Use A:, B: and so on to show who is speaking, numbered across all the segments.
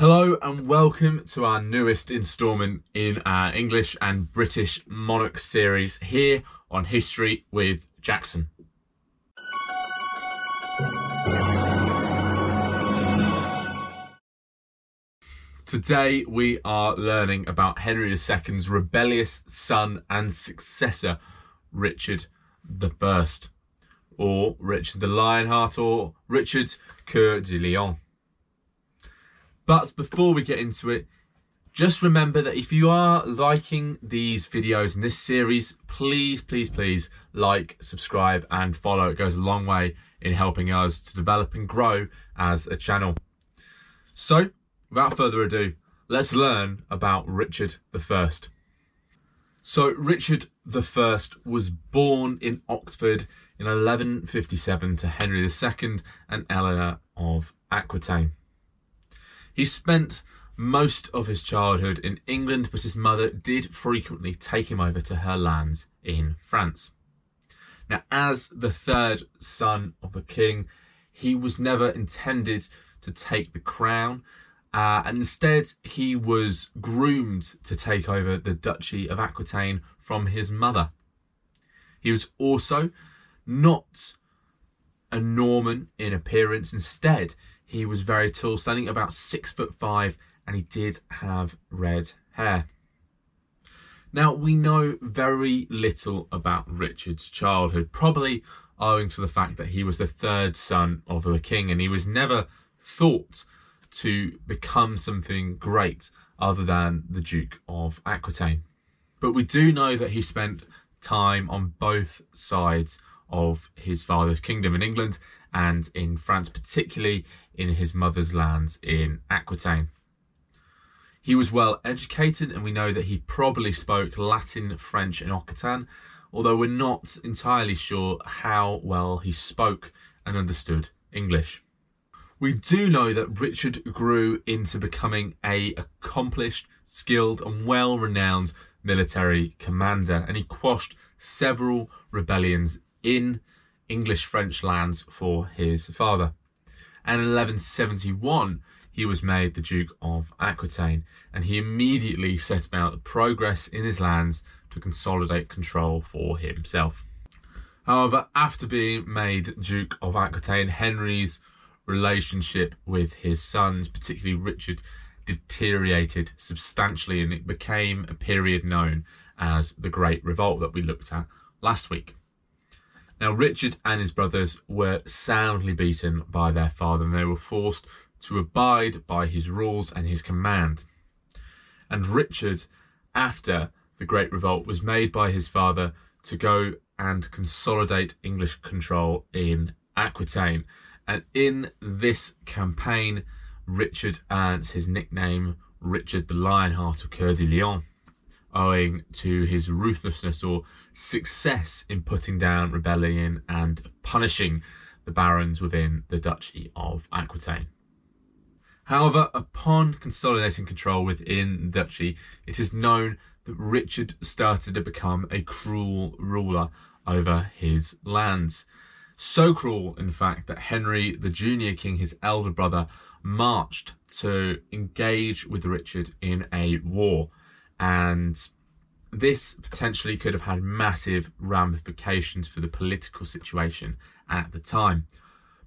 A: Hello and welcome to our newest instalment in our English and British monarch series here on History with Jackson. Today we are learning about Henry II's rebellious son and successor, Richard I, or Richard the Lionheart, or Richard Coeur de Lion. But before we get into it, just remember that if you are liking these videos in this series, please, please, please like, subscribe, and follow. It goes a long way in helping us to develop and grow as a channel. So, without further ado, let's learn about Richard I. So, Richard I was born in Oxford in 1157 to Henry II and Eleanor of Aquitaine. He spent most of his childhood in England, but his mother did frequently take him over to her lands in France. Now, as the third son of a king, he was never intended to take the crown, uh, and instead he was groomed to take over the Duchy of Aquitaine from his mother. He was also not Norman in appearance. Instead, he was very tall, standing about six foot five and he did have red hair. Now, we know very little about Richard's childhood, probably owing to the fact that he was the third son of a king and he was never thought to become something great other than the Duke of Aquitaine. But we do know that he spent time on both sides of his father's kingdom in England and in France, particularly in his mother's lands in Aquitaine. He was well educated, and we know that he probably spoke Latin, French, and Occitan, although we're not entirely sure how well he spoke and understood English. We do know that Richard grew into becoming a accomplished, skilled, and well-renowned military commander, and he quashed several rebellions in English French lands for his father. And in 1171, he was made the Duke of Aquitaine, and he immediately set about the progress in his lands to consolidate control for himself. However, after being made Duke of Aquitaine, Henry's relationship with his sons, particularly Richard, deteriorated substantially, and it became a period known as the Great Revolt that we looked at last week. Now, Richard and his brothers were soundly beaten by their father, and they were forced to abide by his rules and his command. And Richard, after the Great Revolt, was made by his father to go and consolidate English control in Aquitaine. And in this campaign, Richard earns his nickname Richard the Lionheart of Coeur de Lion, owing to his ruthlessness or success in putting down rebellion and punishing the barons within the Duchy of Aquitaine. However, upon consolidating control within the duchy, it is known that Richard started to become a cruel ruler over his lands. So cruel, in fact, that Henry, the junior king, his elder brother, marched to engage with Richard in a war. And this potentially could have had massive ramifications for the political situation at the time.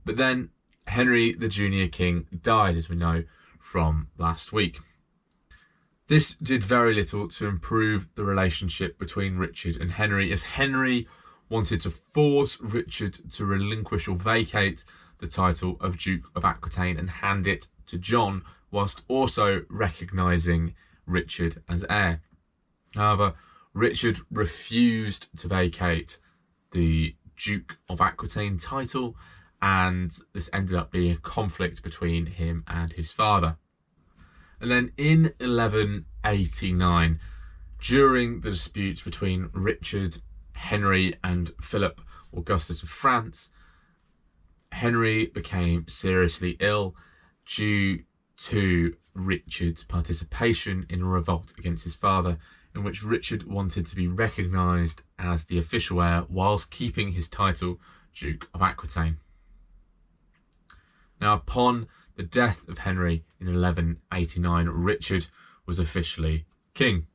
A: But then Henry, the junior king, died, as we know from last week. This did very little to improve the relationship between Richard and Henry, as Henry wanted to force Richard to relinquish or vacate the title of Duke of Aquitaine and hand it to John, whilst also recognising Richard as heir. However, Richard refused to vacate the Duke of Aquitaine title and this ended up being a conflict between him and his father. And then in 1189, during the disputes between Richard, Henry, and Philip Augustus of France, Henry became seriously ill due to Richard's participation in a revolt against his father, in which Richard wanted to be recognised as the official heir whilst keeping his title Duke of Aquitaine. Now, upon the death of Henry in 1189, Richard was officially king.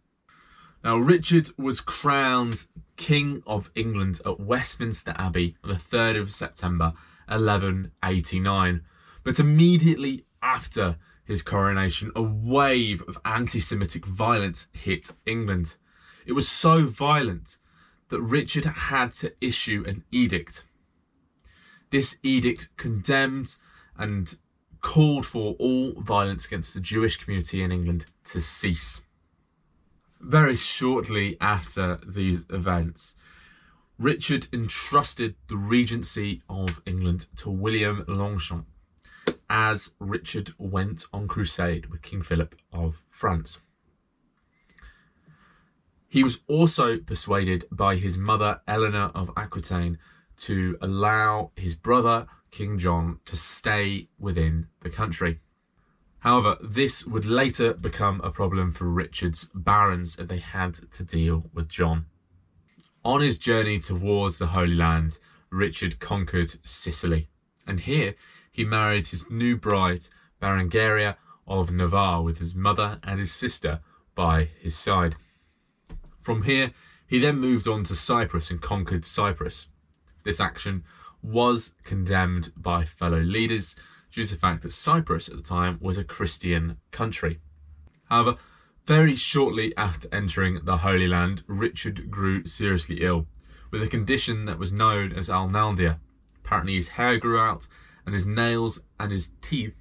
A: Now, Richard was crowned King of England at Westminster Abbey on the 3rd of September 1189. But immediately after his coronation, a wave of anti Semitic violence hit England. It was so violent that Richard had to issue an edict. This edict condemned and called for all violence against the Jewish community in England to cease. Very shortly after these events, Richard entrusted the regency of England to William Longchamp as Richard went on crusade with King Philip of France. He was also persuaded by his mother Eleanor of Aquitaine to allow his brother King John to stay within the country. However, this would later become a problem for Richard's barons as they had to deal with John. On his journey towards the Holy Land, Richard conquered Sicily, and here he married his new bride, Berengaria of Navarre, with his mother and his sister by his side. From here, he then moved on to Cyprus and conquered Cyprus. This action was condemned by fellow leaders due to the fact that Cyprus at the time was a Christian country. However, very shortly after entering the Holy Land, Richard grew seriously ill with a condition that was known as arnaldia. Apparently, his hair grew out and his nails and his teeth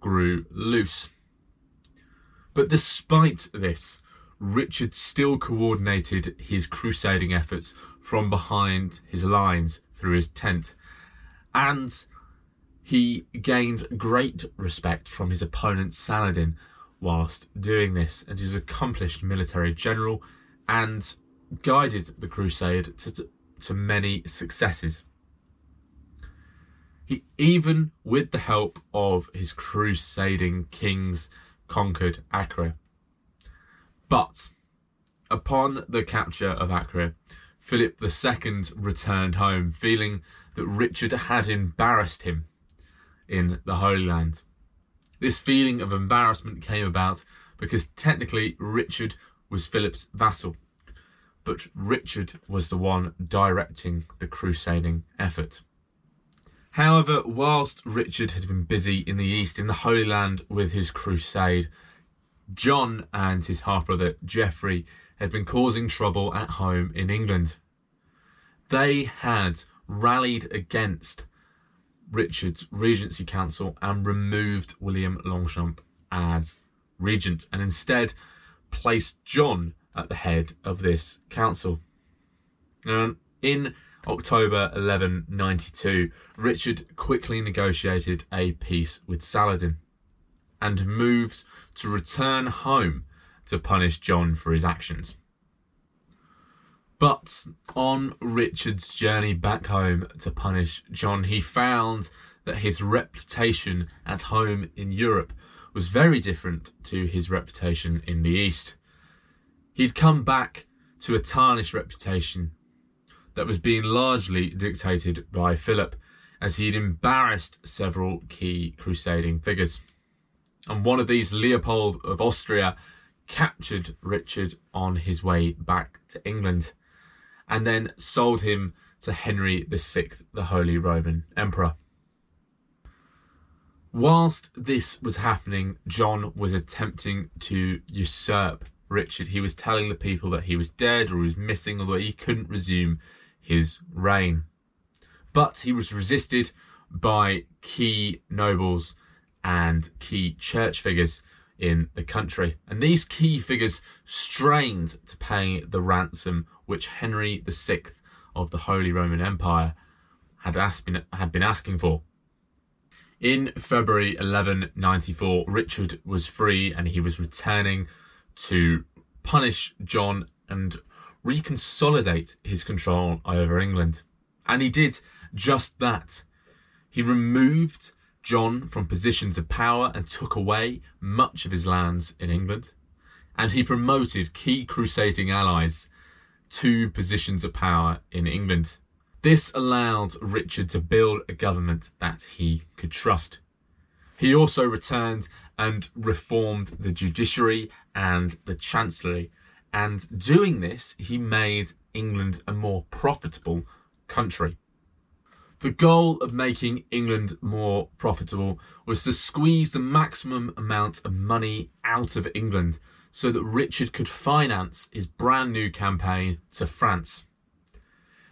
A: grew loose. But despite this, Richard still coordinated his crusading efforts from behind his lines through his tent, and he gained great respect from his opponent Saladin whilst doing this, and he was an accomplished military general and guided the crusade to, to many successes. He even, with the help of his crusading kings, conquered Acre. But upon the capture of Acre, Philip II returned home, feeling that Richard had embarrassed him in the Holy Land. This feeling of embarrassment came about because technically Richard was Philip's vassal, but Richard was the one directing the crusading effort. However, whilst Richard had been busy in the east in the Holy Land with his crusade, John and his half brother Geoffrey had been causing trouble at home in England. They had rallied against Richard's Regency Council and removed William Longchamp as regent and instead placed John at the head of this council. In October 1192, Richard quickly negotiated a peace with Saladin and moved to return home to punish John for his actions. But on Richard's journey back home to punish John, he found that his reputation at home in Europe was very different to his reputation in the East. He'd come back to a tarnished reputation that was being largely dictated by Philip, as he'd embarrassed several key crusading figures. And one of these, Leopold of Austria, captured Richard on his way back to England and then sold him to Henry VI, the Holy Roman Emperor. Whilst this was happening, John was attempting to usurp Richard. He was telling the people that he was dead or he was missing, although he couldn't resume his reign. But he was resisted by key nobles and key church figures in the country. And these key figures strained to pay the ransom which Henry VI of the Holy Roman Empire had, been, had been asking for. In February 1194, Richard was free and he was returning to punish John and reconsolidate his control over England. And he did just that. He removed John from positions of power and took away much of his lands in England. And he promoted key crusading allies to positions of power in England. This allowed Richard to build a government that he could trust. He also returned and reformed the judiciary and the chancellery, and doing this, he made England a more profitable country. The goal of making England more profitable was to squeeze the maximum amount of money out of England so that Richard could finance his brand new campaign to France.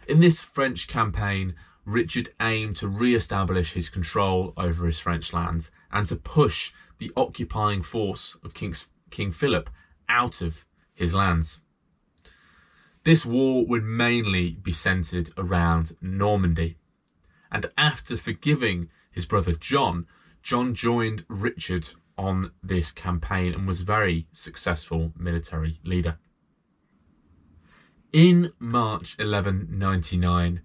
A: In this French campaign, Richard aimed to re establish his control over his French lands and to push the occupying force of King, King Philip out of his lands. This war would mainly be centred around Normandy and after forgiving his brother John, John joined Richard on this campaign and was a very successful military leader. In March 1199,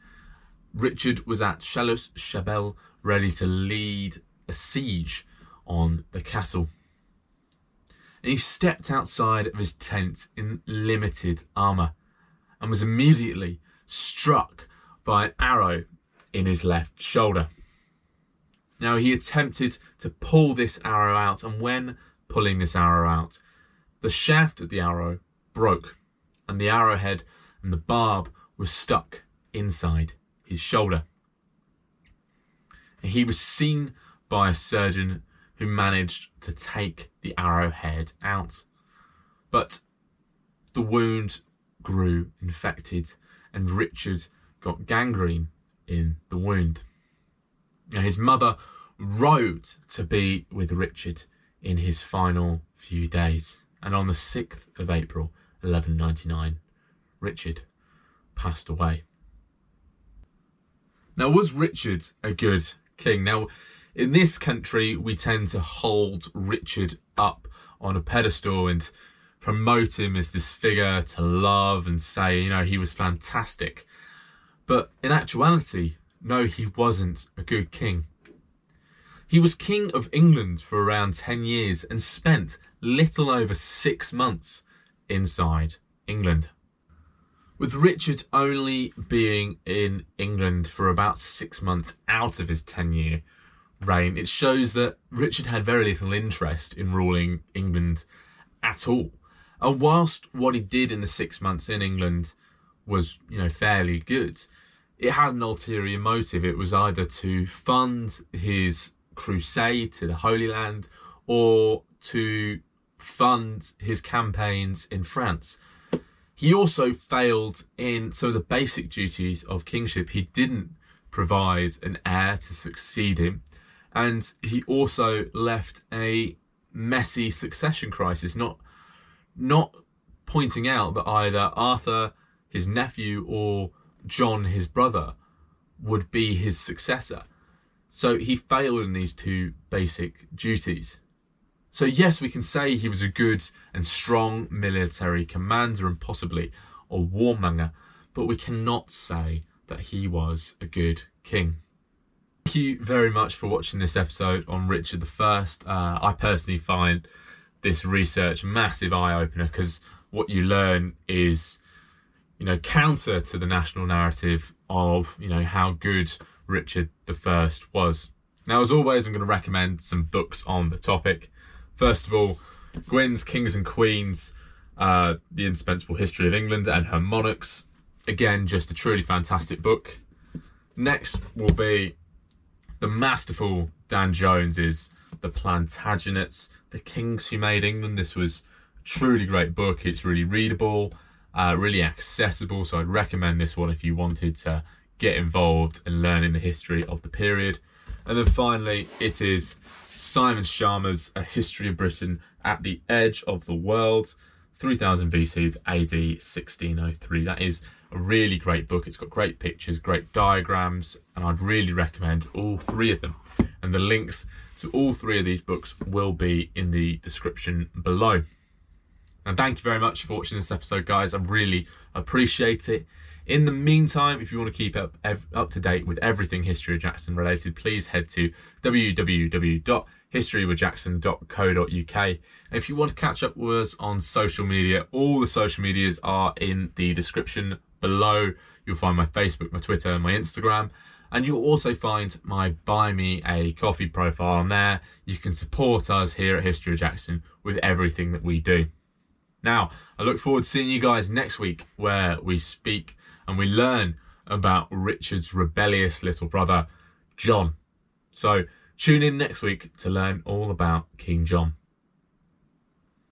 A: Richard was at Chalus Chabrol ready to lead a siege on the castle. And he stepped outside of his tent in limited armour and was immediately struck by an arrow in his left shoulder. Now he attempted to pull this arrow out, and when pulling this arrow out, the shaft of the arrow broke, and the arrowhead and the barb was stuck inside his shoulder. He was seen by a surgeon who managed to take the arrowhead out. But the wound grew infected, and Richard got gangrene in the wound. Now, his mother rode to be with Richard in his final few days, and on the 6th of April 1199, Richard passed away. Now, was Richard a good king? Now, in this country, we tend to hold Richard up on a pedestal and promote him as this figure to love and say, you know, he was fantastic. But in actuality, no, he wasn't a good king. He was King of England for around 10 years and spent little over six months inside England. With Richard only being in England for about six months out of his 10 year reign, it shows that Richard had very little interest in ruling England at all. And whilst what he did in the six months in England was, you know, fairly good, it had an ulterior motive. It was either to fund his crusade to the Holy Land or to fund his campaigns in France. He also failed in some of the basic duties of kingship. He didn't provide an heir to succeed him, and he also left a messy succession crisis, not not pointing out that either Arthur, his nephew, or John, his brother, would be his successor. So he failed in these two basic duties. So, yes, we can say he was a good and strong military commander and possibly a warmonger, but we cannot say that he was a good king. Thank you very much for watching this episode on Richard I. Uh, I personally find this research massive eye opener because what you learn is you know, counter to the national narrative of, you know, how good Richard the First was. Now, as always, I'm going to recommend some books on the topic. First of all, Gwyn's Kings and Queens, uh, The Indispensable History of England and Her Monarchs. Again, just a truly fantastic book. Next will be the masterful Dan Jones is The Plantagenets, The Kings Who Made England. This was a truly great book. It's really readable uh, really accessible. So I'd recommend this one if you wanted to get involved and learn in the history of the period. And then finally, it is Simon Schama's A History of Britain at the Edge of the World, 3000 BC to AD 1603. That is a really great book. It's got great pictures, great diagrams, and I'd really recommend all three of them. And the links to all three of these books will be in the description below. And thank you very much for watching this episode, guys. I really appreciate it. In the meantime, if you want to keep up up to date with everything History of Jackson related, please head to www.historywithjackson.co.uk. And if you want to catch up with us on social media, all the social medias are in the description below. You'll find my Facebook, my Twitter, and my Instagram. And you'll also find my Buy Me a Coffee profile on there. You can support us here at History of Jackson with everything that we do. Now, I look forward to seeing you guys next week where we speak and we learn about Richard's rebellious little brother, John. So tune in next week to learn all about King John.